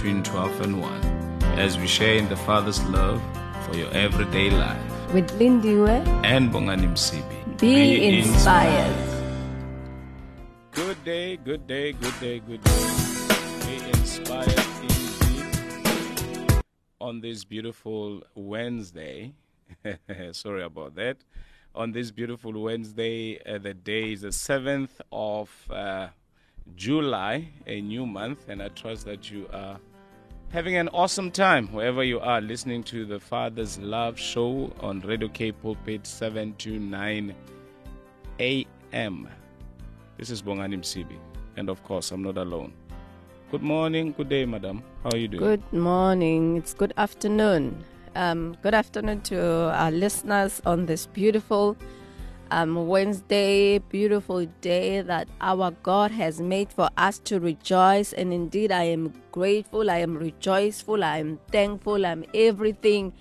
between 12 and 1 as we share in the Father's love for your everyday life. With Lindiwe, And Bongani Msibi. be, inspired. Good day, good day, good day, good day. Be inspired indeed on this beautiful Wednesday. Sorry about that. On this beautiful Wednesday, uh, the day is the 7th of uh, July, a new month, and I trust that you are having an awesome time wherever you are listening to the Father's Love Show on Radio K Pulpit 7 to 9 a.m. This is Bongani Msibi, and of course, I'm not alone. Good morning, good day, madam. How are you doing? Good morning. It's good afternoon. Um, good afternoon to our listeners on this beautiful um, Wednesday, beautiful day that our God has made for us to rejoice. And indeed, I am grateful, I am rejoiceful, I am thankful, I'm everything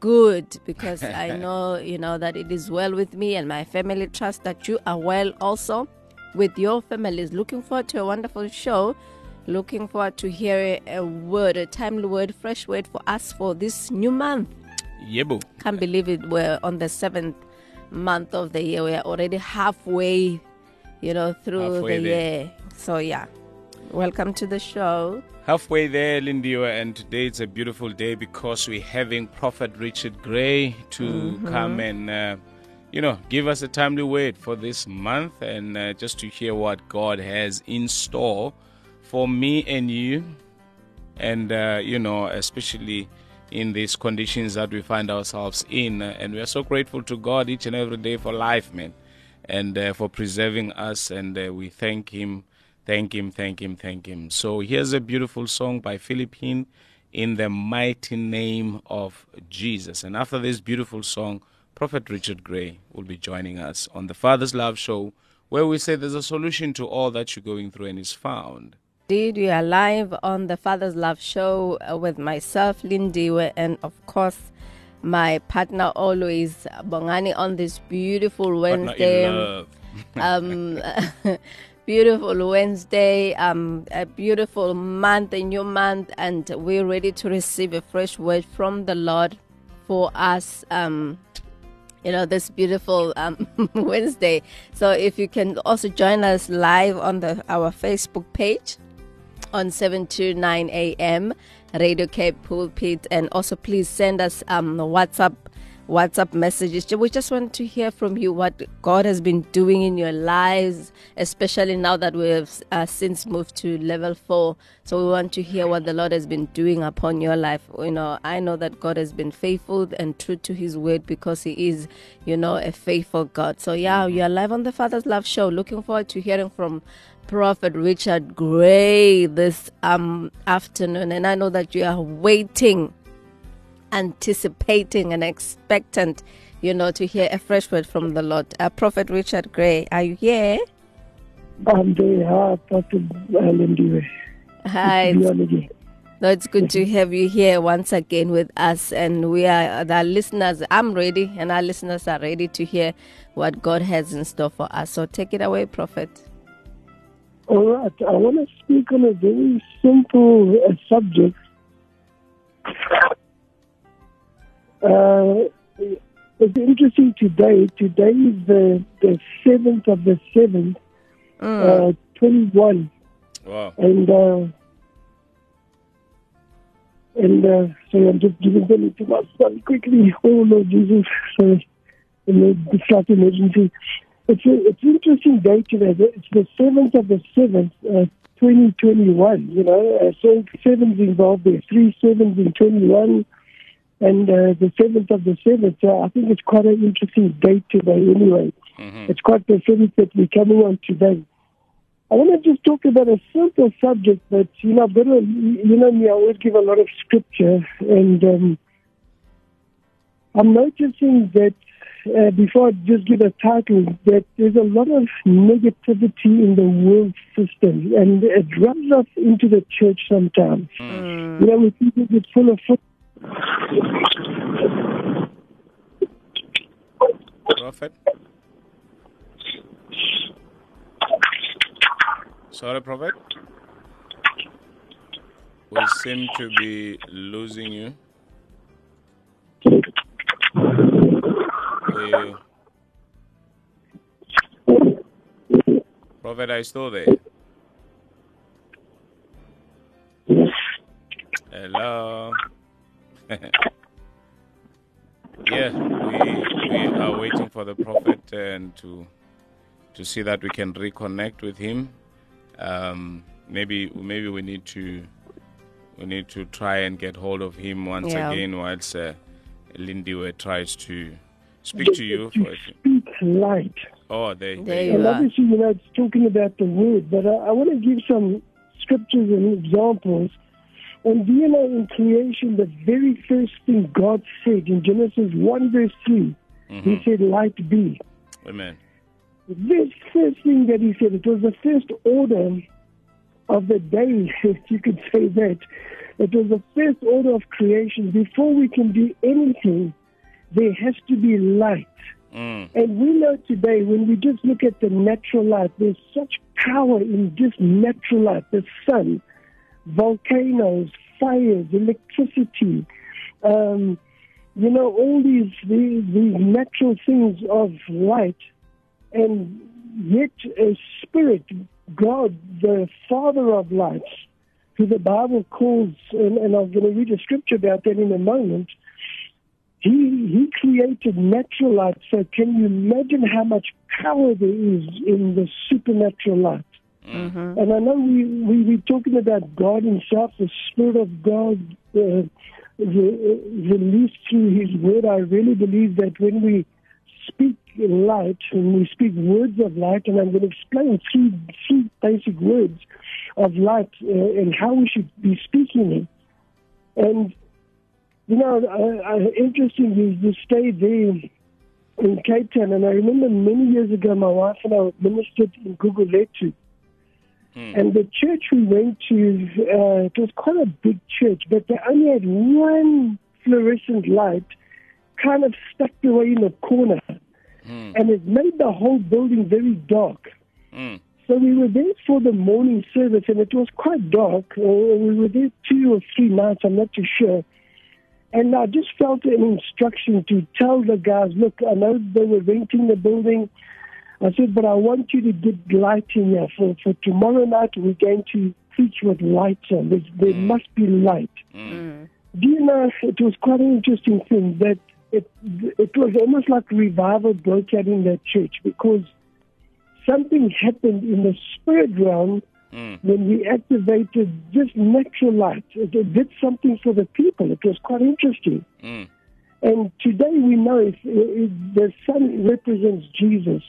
good because I know, you know, that it is well with me and my family. Trust that you are well also with your families. Looking forward to a wonderful show. Looking forward to hearing a word, a timely word, fresh word for us for this new month. Yebo. Can't believe it. We're on the seventh month of the year. We're already halfway, you know, through Halfway the there. year. So yeah, welcome to the show. Halfway there, Lindiwe, and today it's a beautiful day because we're having Prophet Richard Gray to Mm-hmm. come and, uh, you know, give us a timely word for this month and uh, just to hear what God has in store for me and you. And, uh, you know, especially in these conditions that we find ourselves in. And we are so grateful to God each and every day for life, man, and uh, for preserving us. And uh, we thank Him, thank Him, thank Him, thank Him. So here's a beautiful song by Philippine in the mighty name of Jesus. And after this beautiful song, Prophet Richard Gray will be joining us on the Father's Love Show, where we say there's a solution to all that you're going through and is found. Indeed, we are live on the Father's Love Show uh, with myself, Lindiwe, and of course, my partner always, Bongani, on this beautiful Wednesday. love. um, beautiful Wednesday, um, a beautiful month, a new month, and we're ready to receive a fresh word from the Lord for us. Um, you know this beautiful um, Wednesday. So if you can also join us live on the our Facebook page on 7 to 9 a.m. Radio K Pulpit, and also please send us um WhatsApp WhatsApp messages. We just want to hear from you what God has been doing in your lives, especially now that we have uh, since moved to level four. So we want to hear what the Lord has been doing upon your life. You know, I know that God has been faithful and true to His word because He is, you know, a faithful God. So yeah, you are live on the Father's Love Show. Looking forward to hearing from Prophet Richard Gray this um afternoon, and I know that you are waiting anticipating and expectant, you know, to hear a fresh word from the Lord. Uh, Prophet Richard Gray, are you here? I'm very hard, Hi. To be on again. No, it's good to have you here once again with us, and we are our listeners. I'm ready, and our listeners are ready to hear what God has in store for us. So take it away, Prophet. All right, I want to speak on a very simple uh, subject. Uh, it's interesting today. Today is the the seventh of the seventh, Mm. uh, twenty one, Wow. and uh, and uh, so I'm just giving them to my son quickly. Oh Lord Jesus, sorry, in the slight emergency. It's a, it's an interesting day today. It's the seventh of the seventh, uh, 2021. You know, uh, so sevens involved there, three sevens in 21, and uh, the seventh of the seventh. So I think it's quite an interesting date today. Anyway, Mhm. it's quite prophetic that we're coming on today. I want to just talk about a simple subject, but you know, I've got to, you know me, I always give a lot of scripture, and um, I'm noticing that uh, before I just give a title, that there's a lot of negativity in the world system, and it runs us into the church sometimes. Mm. You know, when people get full of. Prophet? Sorry, Prophet? We seem to be losing you. You. Prophet, are you still there? Hello. yeah, we we are waiting for the prophet and to to see that we can reconnect with him. Um, maybe maybe we need to we need to try and get hold of him once Yeah. again whilst uh, Lindiwe tries to speak to you. For a speak light. oh, there, There there you you And are. obviously, you know, it's talking about the word, but I, I want to give some scriptures and examples. And do you know, in creation, the very first thing God said in Genesis 1, verse 3, He mm-hmm. said, Light be. go. Amen. The very first thing that He said, it was the first order of the day, if you could say that. It was the first order of creation. Before we can do anything, there has to be light. Mm, And we know today, when we just look at the natural light, there's such power in just natural light. The sun, volcanoes, fires, electricity, um, you know, all these, these, these natural things of light. And yet a spirit, God, the Father of lights, who the Bible calls, and, and I'm going to read a scripture about that in a moment, he, he created natural light. So can you imagine how much power there is in the supernatural light? Mm-hmm. And I know we, we, we're talking about God himself, the Spirit of God uh, re- released through his word. I really believe that when we speak light, when we speak words of light, and I'm going to explain three, three basic words of light uh, and how we should be speaking it. And you know, uh, uh, interesting is stayed there in Cape Town, and I remember many years ago, my wife and I ministered in Guguletu. And the church we went to, uh, it was quite a big church, but they only had one fluorescent light kind of stuck away in a corner. And it made the whole building very dark. mm, So we were there for the morning service, and it was quite dark. Uh, we were there two or three nights, I'm not too sure. And I just felt an instruction to tell the guys, look, I know they were renting the building. I said, but I want you to get light in here. For, for tomorrow night, we're going to preach with lights on. There, there must be light. Mm. Do you know, it was quite an interesting thing that it, it was almost like revival broke out in that church because something happened in the spirit realm mm, when we activated just natural light. It, it did something for the people. It was quite interesting. mm, And today we know if, if the sun represents Jesus.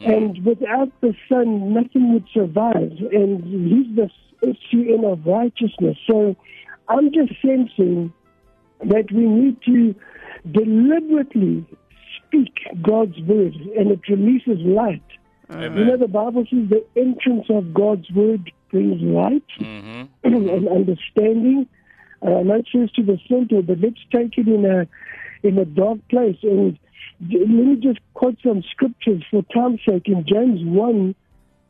And without the sun, nothing would survive. And he's the SUN of righteousness. So I'm just sensing that we need to deliberately speak God's word and it releases light. You know, the Bible says the entrance of God's word brings light Mm-hmm. and understanding. Uh, not just to the center, but let's take it in a in a dark place. And let me just quote some scriptures for time's sake. In James one,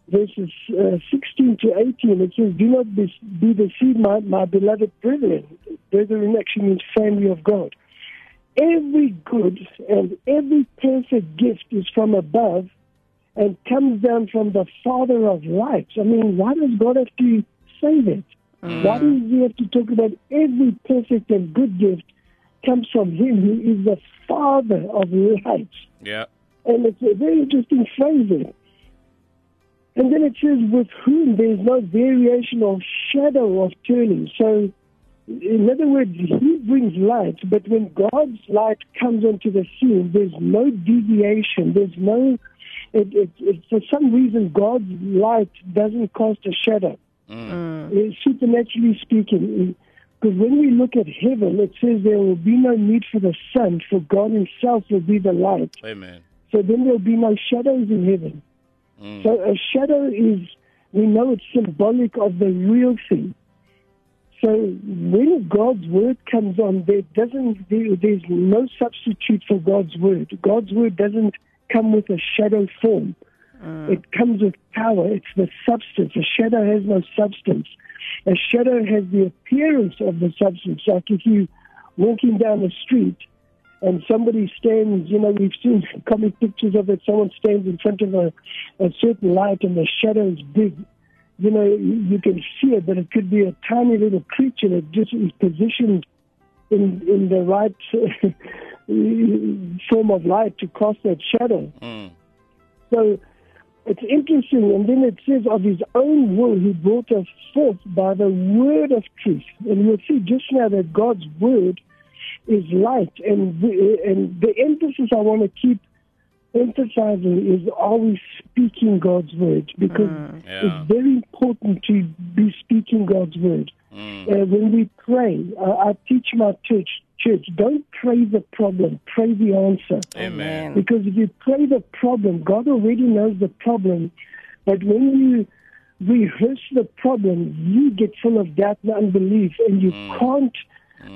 verses uh, sixteen to eighteen, it says, "Do not be, be deceived, my, my beloved brethren." Brethren actually means family of God. Every good and every perfect gift is from above and comes down from the Father of lights. I mean, why does God have to say that? Mm. Why does he have to talk about every perfect and good gift comes from him who is the Father of lights? Yeah. And it's a very interesting phrase. And then it says, with whom there is no variation or shadow of turning. So, in other words, he brings light, but when God's light comes onto the scene, there's no deviation, there's no it, it, it, for some reason, God's light doesn't cast a shadow. Uh, supernaturally speaking, because when we look at heaven, it says there will be no need for the sun, for God Himself will be the light. Amen. So then there'll be no shadows in heaven. So a shadow is, we know it's symbolic of the real thing. So when God's word comes on, there doesn't there, there's no substitute for God's word. God's word doesn't come with a shadow form. Mm. It comes with power. It's the substance. A shadow has no substance. A shadow has the appearance of the substance. Like if you walking down the street and somebody stands, you know, we've seen comic pictures of it. Someone stands in front of a, a certain light and the shadow is big. You know, you can see it, but it could be a tiny little creature that just is positioned in in the right form of light to cast that shadow. Mm. So it's interesting. And then it says, of his own will, he brought us forth by the word of truth. And you'll see just now that God's word is light. And the, and the emphasis I want to keep emphasizing is always speaking God's word? Because Yeah. it's very important to be speaking God's word. Mm. Uh, when we pray, uh, I teach my church, church, don't pray the problem, pray the answer. Amen. Because if you pray the problem, God already knows the problem. But when you rehearse the problem, you get full of doubt and unbelief, and you can't.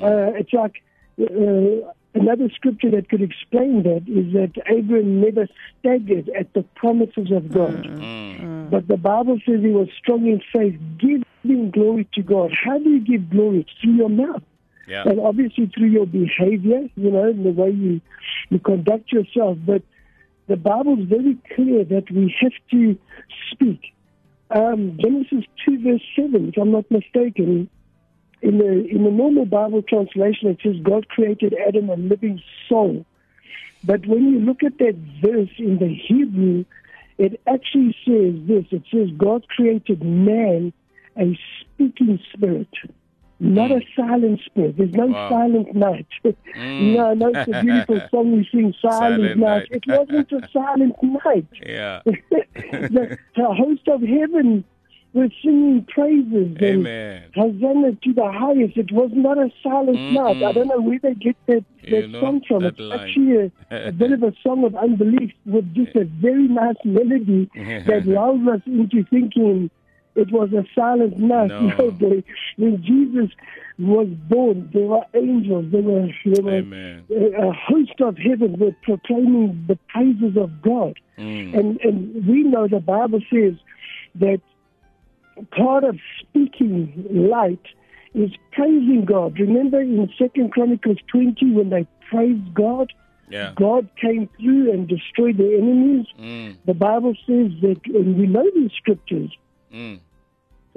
Uh, it's like uh, another scripture that could explain that is that Abraham never staggered at the promises of God. Mm. But the Bible says he was strong in faith, giving glory to God. How do you give glory? It's through your mouth. Yeah. And obviously through your behavior, you know, and the way you, you conduct yourself. But the Bible is very clear that we have to speak. Um, Genesis 2 verse 7, if I'm not mistaken, in the, in the normal Bible translation, it says God created Adam a living soul. But when you look at that verse in the Hebrew, it actually says this. It says God created man a speaking spirit, not a mm. silent spirit. There's no Wow. silent night. Mm. no, no, it's a beautiful song we sing, Silent, Silent night. Night. It wasn't a silent night. Yeah. the, the host of heaven was singing praises. and Amen. Hosanna to the highest. It was not a silent night. I don't know where they get that, You that know, song from. that It's line. actually a, a bit of a song of unbelief with just a very nice melody that lulls us into thinking it was a silent night. No. they, when Jesus was born, there were angels. There were, there were Amen. a, a host of heaven were proclaiming the praises of God. Mm. And, and we know the Bible says that part of speaking light is praising God. Remember in Second Chronicles 20 when they praised God, Yeah. God came through and destroyed their enemies. Mm. The Bible says that, and we know these scriptures, Mm.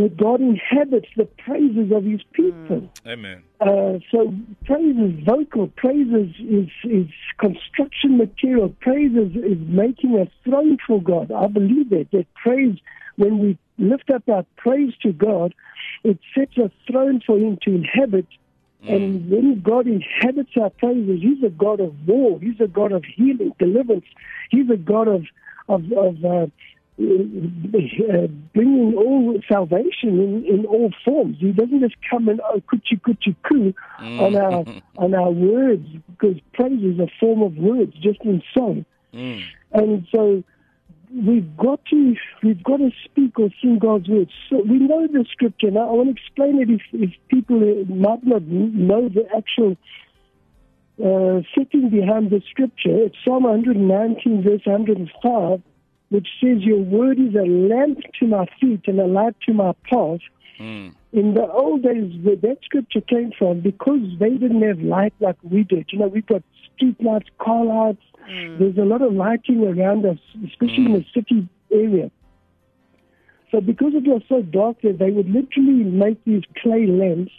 That God inhabits the praises of his people. Amen. Uh, so praise is vocal. Praise is, is, is construction material. Praise is, is making a throne for God. I believe that. That praise, when we lift up our praise to God, it sets a throne for Him to inhabit. And when God inhabits our praises, He's a God of war. He's a God of healing, deliverance. He's a God of of, of uh, bringing all salvation in, in all forms. He doesn't just come and oh kuchi kuchi ku on our on our words because praise is a form of words just in song. Mm. And so we've got to we've got to speak or sing God's words. So we know the scripture. Now I want to explain it if, if people might not know the actual uh, setting behind the scripture. It's Psalm 119 verse 105, which says, "Your word is a lamp to my feet and a light to my path." Mm. in the old days where that scripture came from, because they didn't have light like we did, you know, we've got street lights, car lights, hmm. there's a lot of lighting around us, especially in the hmm. city area. So because it was so dark there, they would literally make these clay lamps,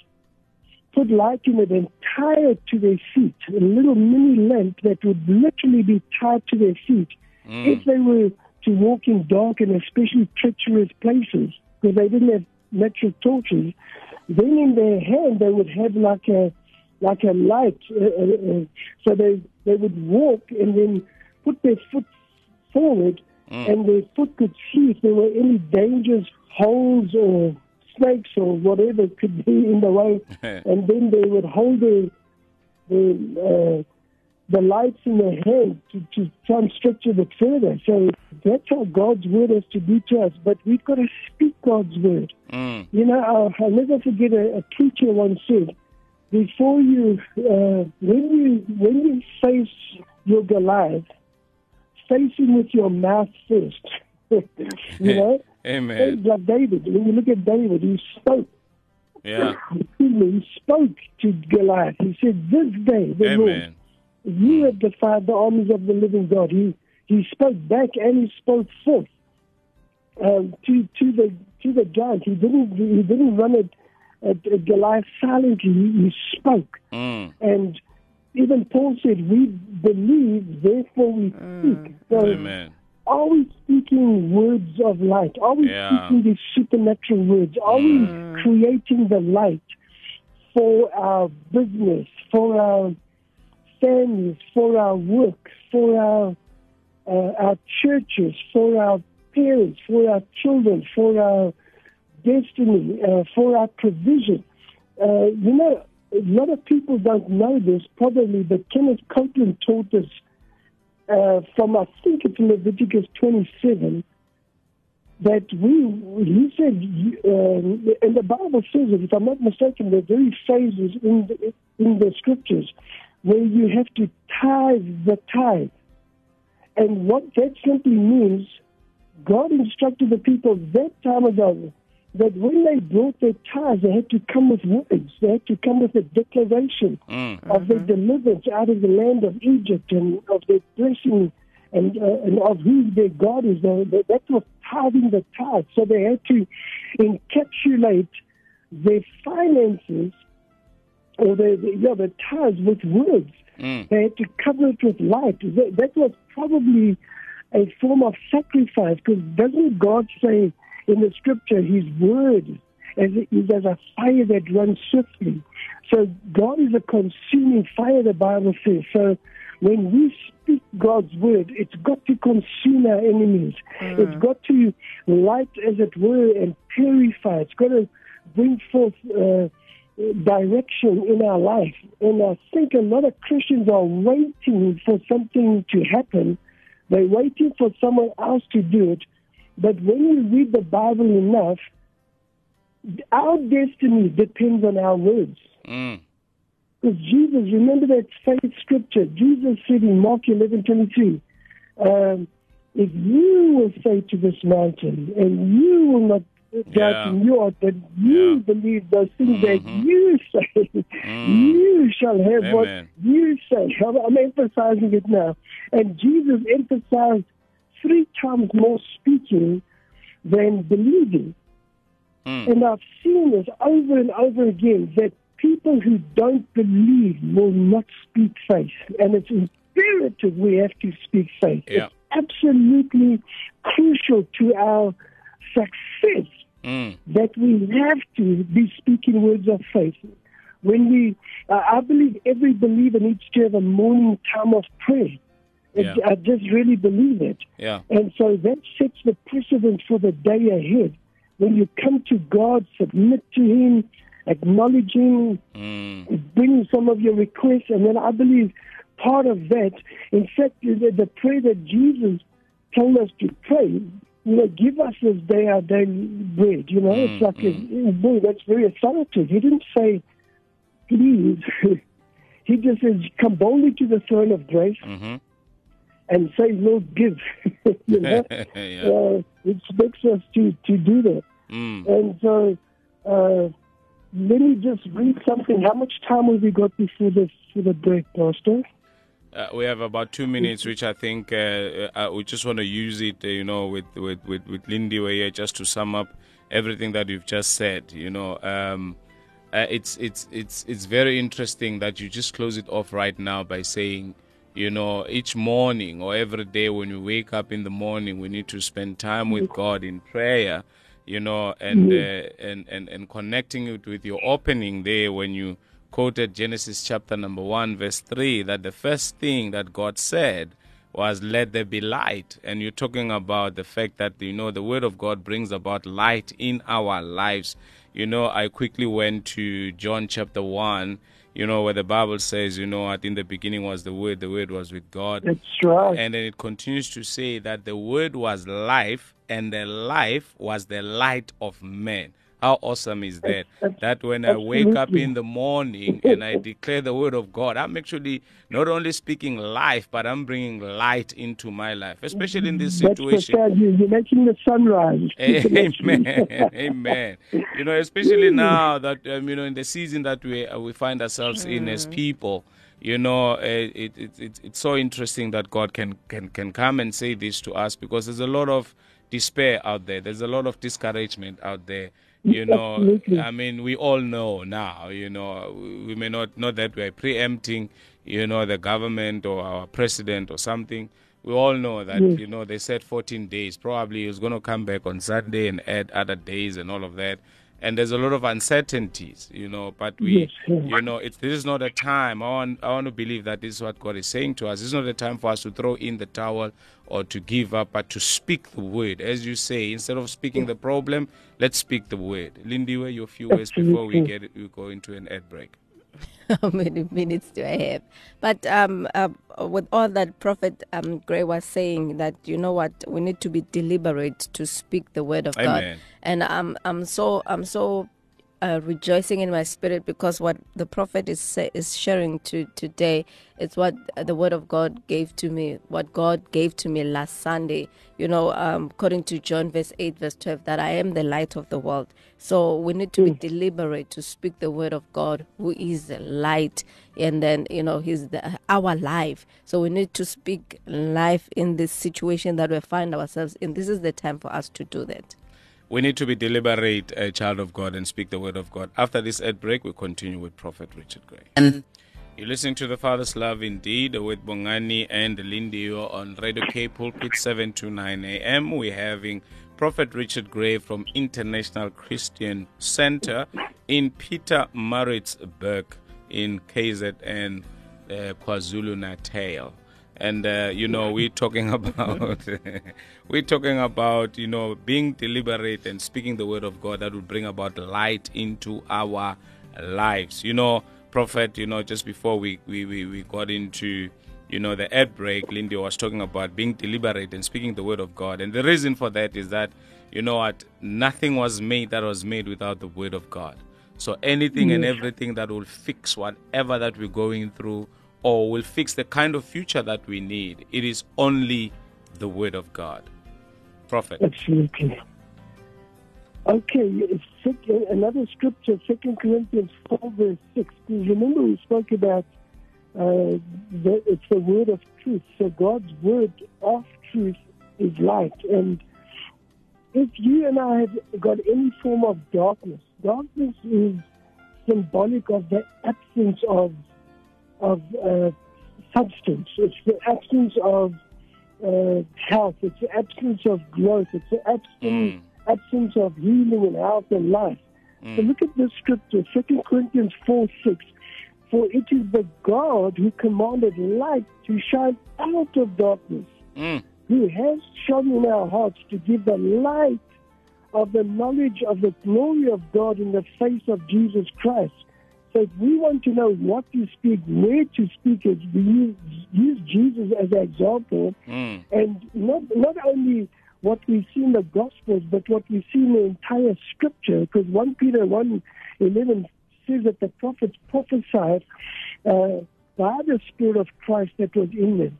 put light in it and tie it to their feet, a little mini lamp that would literally be tied to their feet hmm. if they were to walk in dark and especially treacherous places, because they didn't have electric torches, then in their hand they would have like a like a light. Uh, uh, uh, so they they would walk and then put their foot forward and their foot could see if there were any dangerous holes or snakes or whatever could be in the way, and then they would hold their, their uh, the lights in their head to, to try and stretch it further. So that's how God's word has to be to us. But we've got to speak God's word. Mm. You know, I'll, I'll never forget a, a preacher once said, before you, uh, when you when you face your Goliath, face him with your mouth first. you know, Amen. like David. When you look at David, he spoke. Yeah. He spoke to Goliath. He said, "This day, the Lord, Amen. You have defied the armies of the living God." He he spoke back and he spoke forth um, to to the to the giant. He didn't he didn't run at, at, at Goliath silently. He, he spoke, Mm. and even Paul said, "We believe, therefore we speak." So, Amen. are we speaking words of light? Are we Yeah. speaking these supernatural words? Are we creating the light for our business, for our for our work, for our uh, our churches, for our parents, for our children, for our destiny, uh, for our provision? Uh, you know, a lot of people don't know this probably, but Kenneth Copeland taught us uh, from I think it's Leviticus 27 that we he said uh, and the Bible says it if I'm not mistaken there are very phrases in the, in the scriptures where you have to tithe the tithe and what that simply means God instructed the people that time ago that when they brought their tithes they had to come with words they had to come with a declaration Mm. of their deliverance out of the land of Egypt and of their blessing and, uh, and of who their God is. They, they, that was tithing the tithe. So they had to encapsulate their finances or the, the, yeah, the tithes with words. Mm. They had to cover it with light. That, that was probably a form of sacrifice because doesn't God say in the scripture his word as is as a fire that runs swiftly? So God is a consuming fire, the Bible says. So when we speak God's word, it's got to consume our enemies. It's got to light, as it were, and purify. It's got to bring forth uh, direction in our life. And I think a lot of Christians are waiting for something to happen. They're waiting for someone else to do it. But when you read the Bible enough, our destiny depends on our words. Mm. Because Jesus, remember that faith scripture. Jesus said in Mark eleven twenty three, um, if you will say to this mountain, and you will not doubt Yeah. your heart that you Yeah. believe the things that Mhm. you say, you shall have what you say. I'm, I'm emphasizing it now. And Jesus emphasized three times more speaking than believing. Mm. And I've seen this over and over again that people who don't believe will not speak faith. And it's imperative we have to speak faith. Yeah. It's absolutely crucial to our success Mm. that we have to be speaking words of faith. When we, uh, I believe every believer needs to have a morning time of prayer. Yeah. I just really believe it. Yeah. And so that sets the precedent for the day ahead. When you come to God, submit to Him, acknowledge Him, Mm. bring some of your requests, and then I believe part of that, in fact, the, the prayer that Jesus told us to pray, you know, give us this day our daily bread. You know, it's Mm, like, a, boy, that's very authoritative. He didn't say, please. he just says, come boldly to the throne of grace Mm-hmm. and say, Lord, give. you know, yeah. uh, it expects us to, to do that. Mm. And so, uh, let me just read something. How much time have we got before the, for the break, Pastor? Uh, we have about two minutes, which I think uh, uh, we just want to use it, uh, you know, with with with, with Lindy here just to sum up everything that you've just said. You know, um, uh, it's it's it's it's very interesting that you just close it off right now by saying, you know, each morning or every day when we wake up in the morning, we need to spend time with God in prayer. You know, and uh, and and and connecting it with your opening there when you quoted Genesis chapter number 1, verse 3, that the first thing that God said was let there be light. And you're talking about the fact that, you know, the word of God brings about light in our lives. You know, I quickly went to John chapter 1, you know, where the Bible says, you know, in the beginning was the word, the word was with God. That's right. And then it continues to say that the word was life, and the life was the light of men. How awesome is that? That when I wake up in the morning and I declare the word of God, I'm actually not only speaking life, but I'm bringing light into my life, especially in this situation. You're making the sunrise. Amen. Amen. You know, especially now that um, you know in the season that we uh, we find ourselves in as people. You know, uh, it, it, it it's so interesting that God can can can come and say this to us because there's a lot of despair out there. There's a lot of discouragement out there. You know, Absolutely. I mean, we all know now. You know, we may not not that we're preempting. You know, the government or our president or something. We all know that Yes. you know they said 14 days. Probably he's going to come back on Sunday and add other days and all of that. And there's a lot of uncertainties, you know. But we, Yes, you know, it's this is not a time. I want, I want to believe that this is what God is saying to us. It's not a time for us to throw in the towel or to give up, but to speak the word, as you say. Instead of speaking the problem, let's speak the word. Lindy, where your few words before we get it, we go into an ad break. How many minutes do I have? But um, uh, with all that Prophet um, Gray was saying, that you know what, we need to be deliberate to speak the word of God, and I'm I'm so I'm so uh, rejoicing in my spirit because what the prophet is sa- is sharing to today is what the word of God gave to me, what God gave to me last Sunday. You know, um, according to John verse eight verse twelve, that I am the light of the world. So we need to be deliberate to speak the word of God, who is the light, and then you know He's the, our life. So we need to speak life in this situation that we find ourselves in. This is the time for us to do that. We need to be deliberate, a child of God, and speak the word of God. After this ad break, we continue with Prophet Richard Gray. And You're listening to The Father's Love Indeed with Bongani and Lindiwe on Radio K Pulpit 7 to 9 a.m. We're having Prophet Richard Gray from International Christian Center in Pietermaritzburg in KZN, uh, KwaZulu Natal. And uh, you know we're talking about we're talking about you know being deliberate and speaking the word of God that will bring about light into our lives. You know, prophet. You know, just before we we, we, we got into you know the ad break, Lindy was talking about being deliberate and speaking the word of God. And the reason for that is that you know what nothing was made that was made without the word of God. So anything and everything that will fix whatever that we're going through or will fix the kind of future that we need, it is only the word of God. Prophet. Absolutely. Okay, another scripture, Second Corinthians 4, verse 6. Remember, we spoke about uh, the, it's the word of truth. So God's word of truth is light. And if you and I have got any form of darkness, darkness is symbolic of the absence of of uh, substance. It's the absence of uh, health. It's the absence of growth. It's the absence absence of healing and health and life. So look at this scripture, 2 Corinthians 4 6. For it is the God who commanded light to shine out of darkness, Mm. who has shone in our hearts to give the light of the knowledge of the glory of God in the face of Jesus Christ. So if we want to know what to speak, where to speak it, we use, use Jesus as an example Mm. and not not only what we see in the Gospels, but what we see in the entire Scripture. Because 1 Peter 1 11 says that the prophets prophesied uh, by the Spirit of Christ that was in them.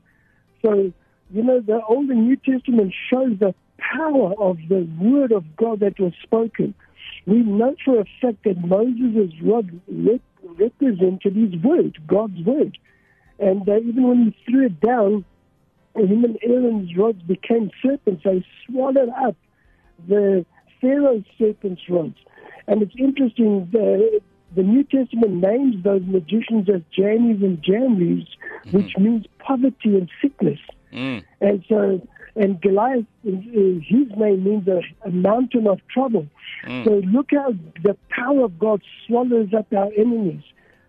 So, you know, the Old and New Testament shows the power of the Word of God that was spoken. We know for a fact that Moses' rod rep- represented his word, God's word. And uh, even when he threw it down, him and Aaron's rods became serpents. They swallowed up the Pharaoh's serpent's rods. And it's interesting, the, the New Testament names those magicians as Jannes and Jambres, which means poverty and sickness. Mm. And so, and Goliath, his name means a, a mountain of trouble. Mm. So look how the power of God swallows up our enemies.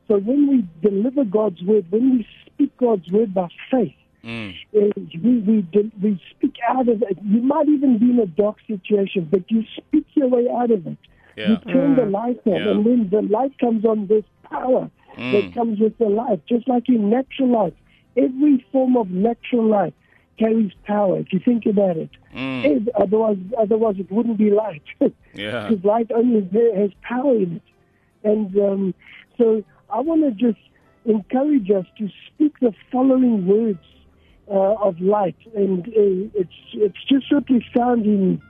So when we deliver God's word, when we speak God's word by faith, Mm. We, we, we speak out of it. You might even be in a dark situation, but you speak your way out of it. Yeah. You turn the mm. light on, Yeah. and when the light comes on, there's power that mm. comes with the light. Just like in natural light, every form of natural light carries power. If you think about it, Mm. Eh, otherwise, otherwise it wouldn't be light. Yeah. because light only has power in it. And um, so I want to just encourage us to speak the following words uh, of light, and uh, it's it's just simply found in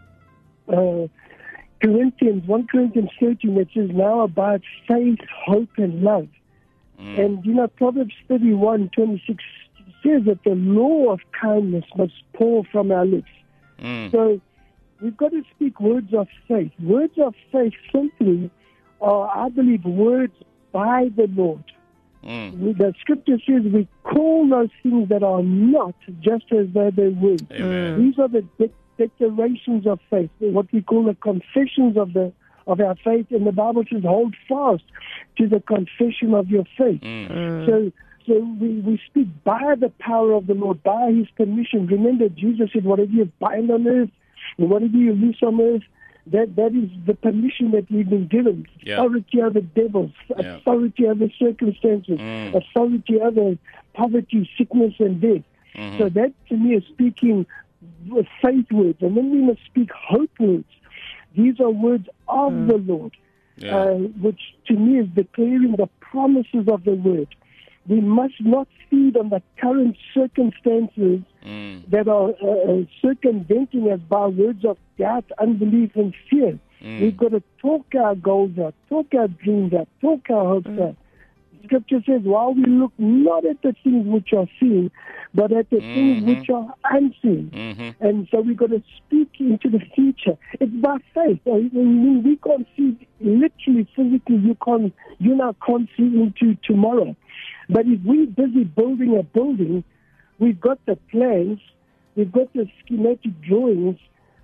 uh, Corinthians, 1 Corinthians 13, which is Now about faith, hope, and love. And, you know, Proverbs 31, 26 says that the law of kindness must pour from our lips. Mm. So we've got to speak words of faith. Words of faith simply are, I believe, words by the Lord. Mm. The scripture says we call those things that are not just as though they were. Amen. These are the de- declarations of faith, what we call the confessions of the of our faith. And the Bible says, hold fast to the confession of your faith. Mm. So, so we, we speak by the power of the Lord, by His permission. Remember, Jesus said, "Whatever you bind on earth, and whatever you loose on earth." That that is the permission that we've been given. Yeah. Authority over devils, Yeah. authority over circumstances, Mm. authority over poverty, sickness, and death. Mhm. So that to me is speaking with faith words, and then we must speak hope words. These are words of the Lord, Yeah. uh, which to me is declaring the promises of the word. We must not feed on the current circumstances Mm. that are uh, uh, circumventing us by words of doubt, unbelief, and fear. Mm. We've got to talk our goals out, talk our dreams out, talk our hopes out. Scripture says, while we look not at the things which are seen, but at the things Mhm. which are unseen. Mhm. And so we've got to speak into the future. It's by faith. I mean, we can't see literally, physically. You can't, you now can't see into tomorrow. But if we're busy building a building, we've got the plans, we've got the schematic drawings.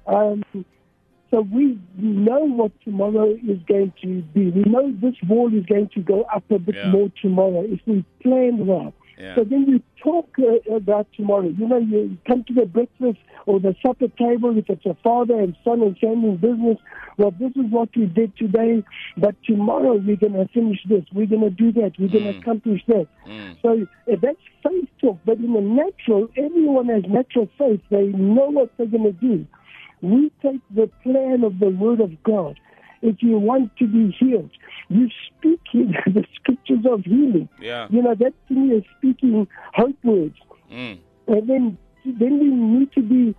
Um, so we know what tomorrow is going to be. We know this wall is going to go up a bit Yeah. more tomorrow if we plan well. Yeah. So then you talk uh, about tomorrow. You know, you come to the breakfast or the supper table if it's a father and son and family business. Well, this is what we did today, but tomorrow we're going to finish this. We're going to do that. We're going to Mm. accomplish that. Mm. So uh, that's faith talk. But in the natural, everyone has natural faith. They know what they're going to do. We take the plan of the Word of God. If you want to be healed, you speak the scriptures of healing. Yeah. You know, that to me is speaking hope words. Mm. And then, then we need to be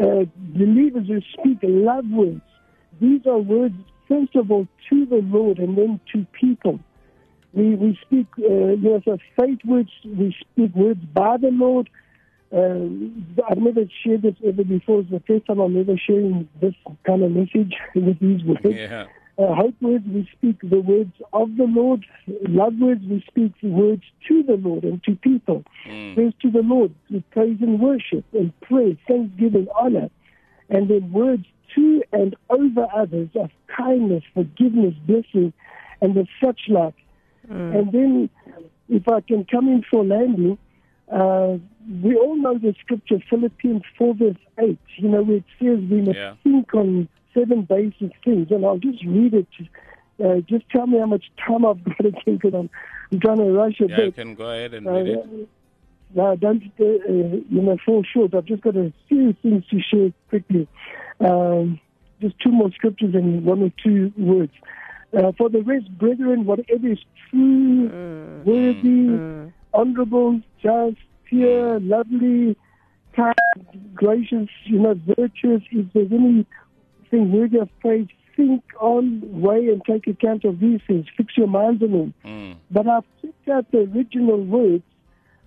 uh, believers who speak love words. These are words, first of all, to the Lord and then to people. We, we speak, uh, you know, so faith words, we speak words by the Lord. Um, I've never shared this ever before. It's the first time I'm ever sharing this kind of message with these words. Yeah. Uh, hope words, we speak the words of the Lord. Love words, we speak the words to the Lord and to people. Mm. Praise to the Lord with praise and worship and praise, thanksgiving, honor. And then words to and over others of kindness, forgiveness, blessing, and the such like. And then, if I can come in for landing, uh, we all know the scripture, Philippians 4, verse 8, you know, where it says we must Yeah. think on seven basic things. And I'll just read it. Uh, just tell me how much time I've got again because I'm, I'm trying to rush a Yeah, bit. you can go ahead and Uh, read it. no, don't uh, uh, you know fall short. I've just got a few things to share quickly. Um, just two more scriptures and one or two words. Uh, for the rest, brethren, whatever is true, worthy, honorable, just, pure, lovely, kind, gracious, you know, virtuous, if there's anything worthy of praise, think on, weigh, and take account of these things. Fix your minds on them. Mm. But I've checked out the original words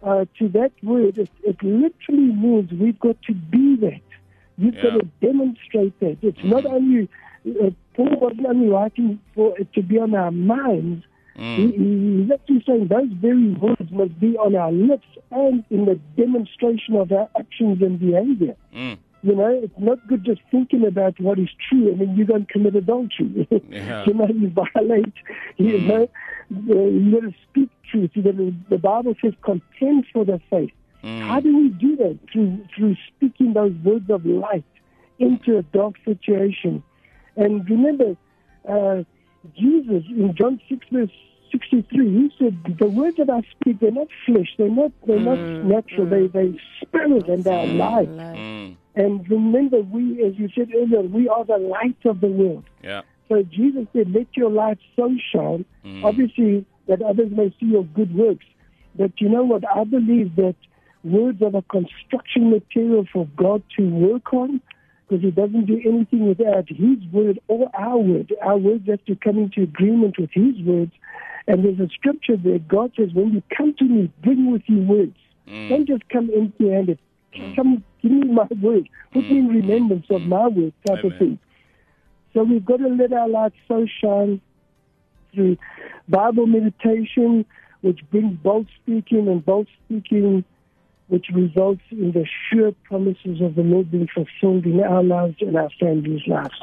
uh, to that word. It, it literally means we've got to be that. You've got to demonstrate that. It's not only, uh, Paul wasn't only writing for it to be on our minds. He, Mm. he's actually saying those very words must be on our lips and in the demonstration of our actions and behavior. Mm. You know, it's not good just thinking about what is true and then you don't commit adultery. Yeah. you know, you violate, you Mm. know, you got to speak truth. You got to, the Bible says contend for the faith. How do we do that? Through, through speaking those words of light into a dark situation. And remember, uh, Jesus in John 6 verse 63, he said, the words that I speak, they're not flesh, they're not, they're not mm, natural, they, mm. they spirit and they're alive. Like, Mm. And remember, we, as you said earlier, we are the light of the world. Yeah. So Jesus said, let your light so shine, mm. obviously, that others may see your good works. But you know what? I believe that words are the construction material for God to work on because he doesn't do anything without his word or our word. Our words have to come into agreement with his words. And there's a scripture there. God says, when you come to me, bring with you words. Mm. Don't just come empty handed. Mm. Come, give me my word. Put me in mm. remembrance of my word, type Amen. of thing. So we've got to let our light so shine through Bible meditation, which brings bold speaking, and bold speaking, which results in the sure promises of the Lord being fulfilled in our lives and our families' lives.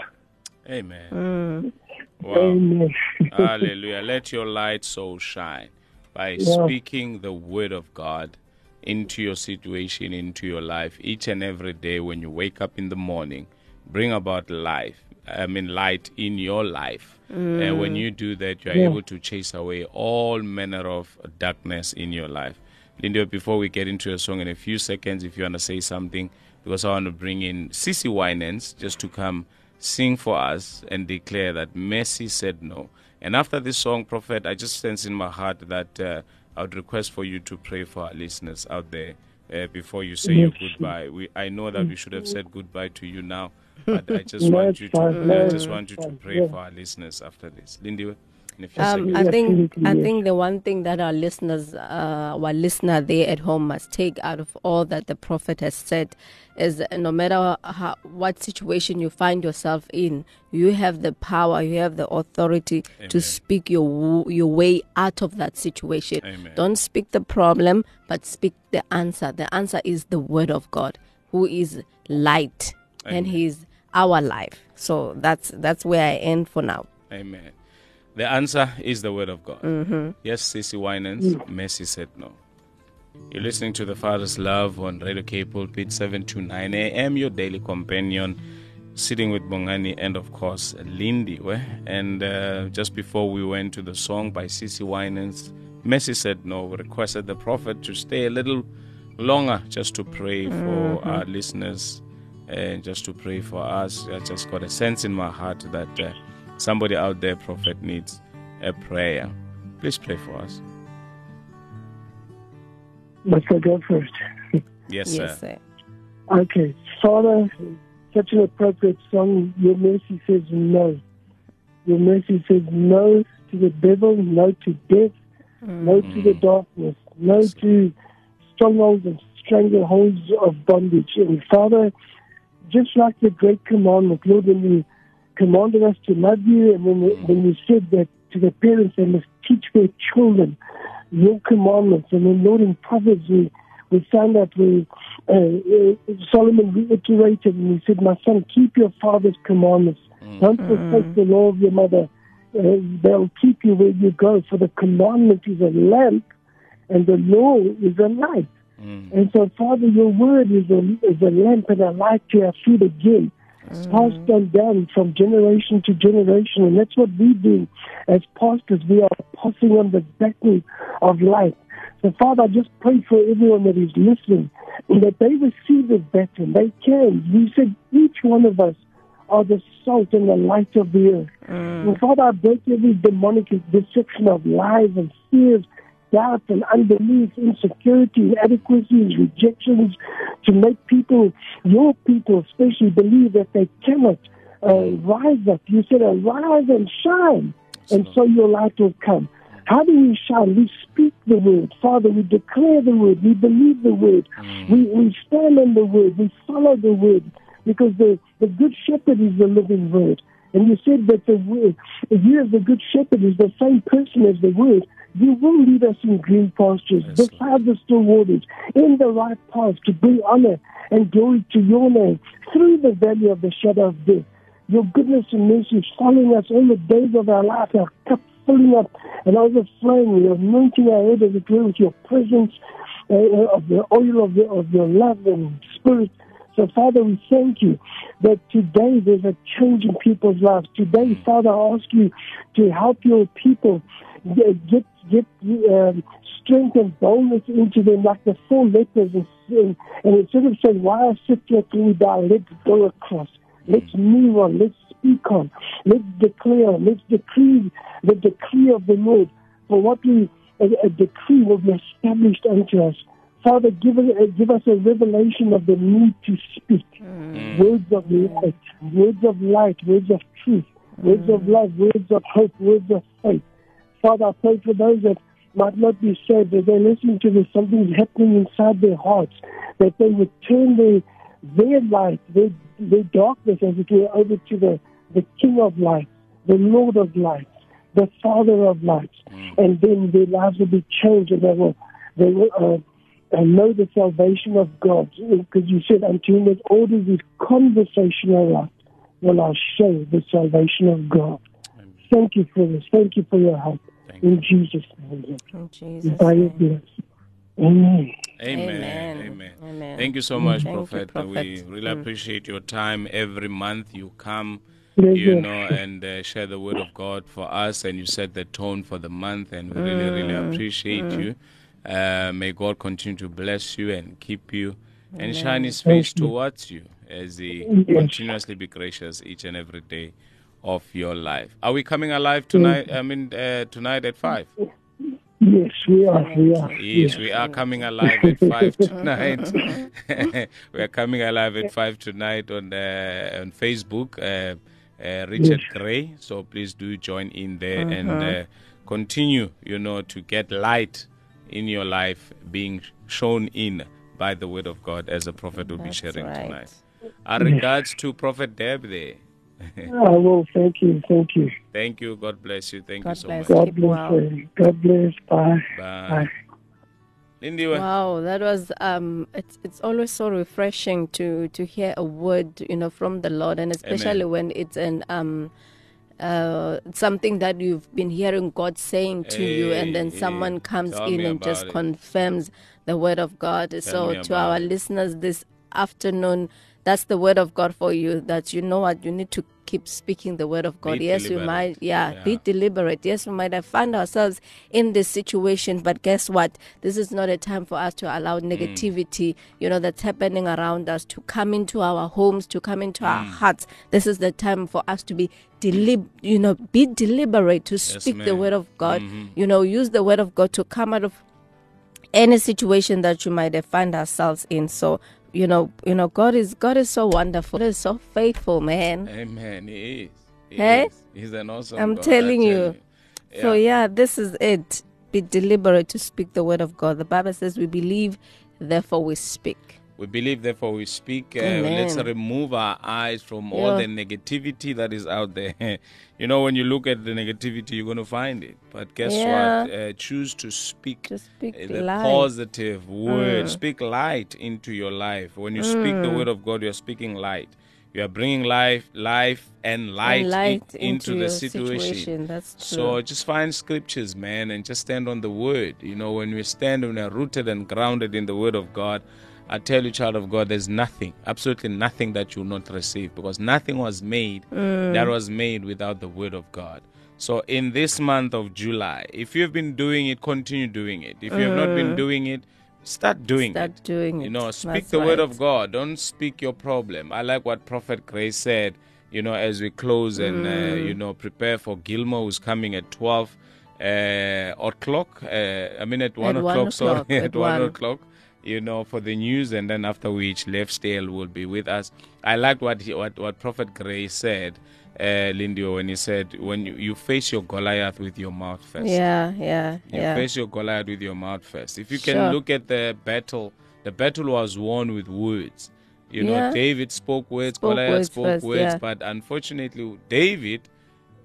Amen. Mm. Wow. Amen. Hallelujah. Let your light so shine by Yeah. speaking the word of God into your situation, into your life, each and every day when you wake up in the morning. Bring about life. I mean, light in your life. And when mm. you do that, you are Yeah. able to chase away all manner of darkness in your life. Linda, before we get into a song in a few seconds, if you want to say something, because I want to bring in CeCe Winans just to come sing for us and declare that Mercy said no. And after this song, Prophet, I just sense in my heart that uh, I would request for you to pray for our listeners out there uh, before you say your goodbye. We, I know that we should have said goodbye to you now, but I just want you to, I just want you to pray for our listeners after this. Lindy, in a few Um. I think I think the one thing that our listeners, uh, our listener there at home, must take out of all that the prophet has said is no matter how, what situation you find yourself in, you have the power, you have the authority Amen. to speak your your way out of that situation. Amen. Don't speak the problem, but speak the answer. The answer is the word of God, who is light, and Amen. He is our life. So that's that's where I end for now. Amen. The answer is the word of God. Yes, CeCe Winans, Mercy said no. You're listening to the Father's Love on Radio K Pulpit 7 to 9 a.m., your daily companion, sitting with Bongani and, of course, Lindiwe. And uh, just before we went to the song by CeCe Winans, Mercy said no. We requested the prophet to stay a little longer just to pray for our listeners and just to pray for us. I just got a sense in my heart that uh, somebody out there, prophet, needs a prayer. Please pray for us. Must I go first? Yes, Yes, sir. sir. Okay. Father, such an appropriate song. Your mercy says no. Your mercy says no to the devil, no to death, no to the mm. darkness, no to strongholds and strangleholds of bondage. And Father, just like the great commandment, Lord, when you commanded us to love you, and when, when you said that to the parents, they must teach their children your commandments. And then, Lord, in Proverbs, we, we found that we, uh, uh, Solomon reiterated and he said, My son, keep your father's commandments. Don't forsake the law of your mother. Uh, they'll keep you where you go, for the commandment is a lamp and the law is a light. And so, Father, your word is a, is a lamp and a light to our feet again, passed on down from generation to generation. And that's what we do as pastors. We are passing on the baton of life. So, Father, I just pray for everyone that is listening that they receive this baton. They can. You said each one of us are the salt and the light of the earth. Mm. And Father, I break every demonic deception of lies and fears, doubt and unbelief, insecurity, inadequacies, rejections, to make people, your people especially, believe that they cannot uh, rise up. You said, arise and shine, and so your light will come. How do we shine? We speak the word. Father, we declare the word. We believe the word. We, we stand on the word. We follow the word because the, the good shepherd is the living word. And you said that the word, you as the good shepherd is the same person as the word. You will lead us in green pastures, Yes, beside the still waters, in the right path to bring honor and glory to your name through the valley of the shadow of death. Your goodness and mercy is following us all the days of our life, our cup filling up and overflowing, You're anointing our head as it were with your presence. uh, of the oil of, the, of your love and spirit. So, Father, we thank you that today there's a change in people's lives. Today, Father, I ask you to help your people get get, um, strength and boldness into them like the four lepers. And, and, and instead of saying, why I sit here till we die, let's go across. Let's move on. Let's speak on. Let's declare. Let's decree the decree of the Lord. For what we a, a decree will be established unto us. Father, give us, uh, give us a revelation of the need to speak. Mm. Words of light, words of light, words of truth, words of love, words of hope, words of faith. Father, I pray for those that might not be saved, that they're listening to this, something's happening inside their hearts, that they would turn their, their light, their, their darkness, as it were, over to the, the King of light, the Lord of light, the Father of lights, and then their lives will be changed and they will, they will uh, uh, know the salvation of God. Because you said, unto him that orders his conversational life will I show the salvation of God. Thank you for this. Thank you for your help. Thank In Jesus' name. In Jesus' By name. grace. Amen. Amen. Amen. Amen. Amen. Thank you so much, Thank you, Prophet. Prophet. We really Mm. appreciate your time. Every month you come, Yes, you yes. know, and uh, share the word of God for us, and you set the tone for the month, and we really, really Mm. appreciate you. Uh, may God continue to bless you and keep you, and shine His face towards you as He continuously be gracious each and every day of your life. Are we coming alive tonight? I mean, uh, tonight at five. Yes, we are. We are. Yes, we are coming alive at five tonight. we are coming alive at five tonight on uh, on Facebook. Uh, uh, Richard Gray. So please do join in there and uh, continue, you know, to get light in your life being shown in by the word of God as a prophet will be sharing right. tonight. Our regards to Prophet Deb there. I will. Thank you. Thank you. Thank you. God bless you. Thank God you so bless much. God bless well. you. God bless. Bye. Bye. Bye. Wow, that was um it's it's always so refreshing to to hear a word, you know, from the Lord and especially when it's an um uh something that you've been hearing God saying to you and then Hey, someone comes in and just it. confirms the word of God. so to our it. listeners this afternoon that's the word of God for you that you know what you need to keep speaking the word of God. Be yes, we might yeah, Yeah. be deliberate. Yes, we might have found ourselves in this situation, but guess what? This is not a time for us to allow Mm. negativity, you know, that's happening around us to come into our homes, to come into our Mm. hearts. This is the time for us to be delib, you know, be deliberate to speak the word of God. Mhm. You know, use the word of God to come out of any situation that you might have found ourselves in. So, you know, you know, God is God is so wonderful. God is so faithful, man. Amen. He is. He Hey? is. He's an awesome I'm God, telling tell you. So yeah, this is it. Be deliberate to speak the word of God. The Bible says we believe, therefore we speak. We believe, therefore, we speak. Uh, let's remove our eyes from all the negativity that is out there. you know, when you look at the negativity, you're going to find it. But guess Yeah. what? Uh, choose to speak To speak uh, the life. positive word. Mm. Speak light into your life. When you speak the word of God, you're speaking light. You are bringing life, life and light, And light in- into, the your situation. That's true. So just find scriptures, man, and just stand on the word. You know, when we stand and are rooted and grounded in the word of God, I tell you, child of God, there's nothing, absolutely nothing that you will not receive because nothing was made Mm. that was made without the word of God. So in this month of July, if you've been doing it, continue doing it. If you have not been doing it, start doing Mm. Start it. doing it. You know, speak That's the word right. of God. Don't speak your problem. I like what Prophet Grace said, you know, as we close and, uh, Mm. you know, prepare for Gilmore, who's coming at 12 uh, o'clock. Uh, I mean, at 1 At one o'clock, sorry, at, at one. o'clock, you know, for the news. And then after which, Lifestyle will be with us. I liked what, he, what, what Prophet Grace said, uh, Lindiwe, when he said, when you, you face your Goliath with your mouth first. Yeah, yeah, You yeah. face your Goliath with your mouth first. If you can Sure. look at the battle, the battle was won with words. You know, David spoke words, Spoke Goliath words spoke first, words, yeah. but unfortunately, David,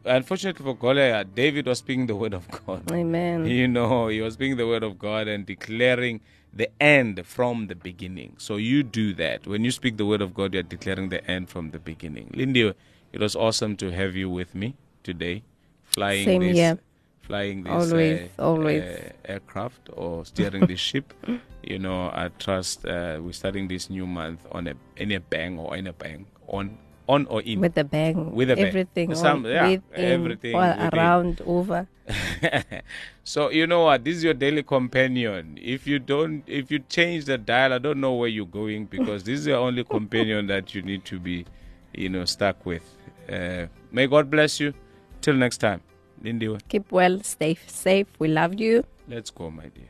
unfortunately for Goliath, David was speaking the word of God. Amen. You know, he was speaking the word of God and declaring the end from the beginning. So you do that. When you speak the word of God, you're declaring the end from the beginning. Lindy, it was awesome to have you with me today, flying Same this here. flying this Always, uh, always. uh, aircraft or steering the ship. You know, I trust uh, we're starting this new month on a in a bang or in a bang on on or in. With a bang. With everything. Some- yeah, within, everything all within. around, over. so you know what? This is your daily companion. If you don't, if you change the dial, I don't know where you're going because this is your only companion that you need to be, you know, stuck with. Uh, may God bless you. Till next time, Lindy. Keep well, stay safe. We love you. Let's go, my dear.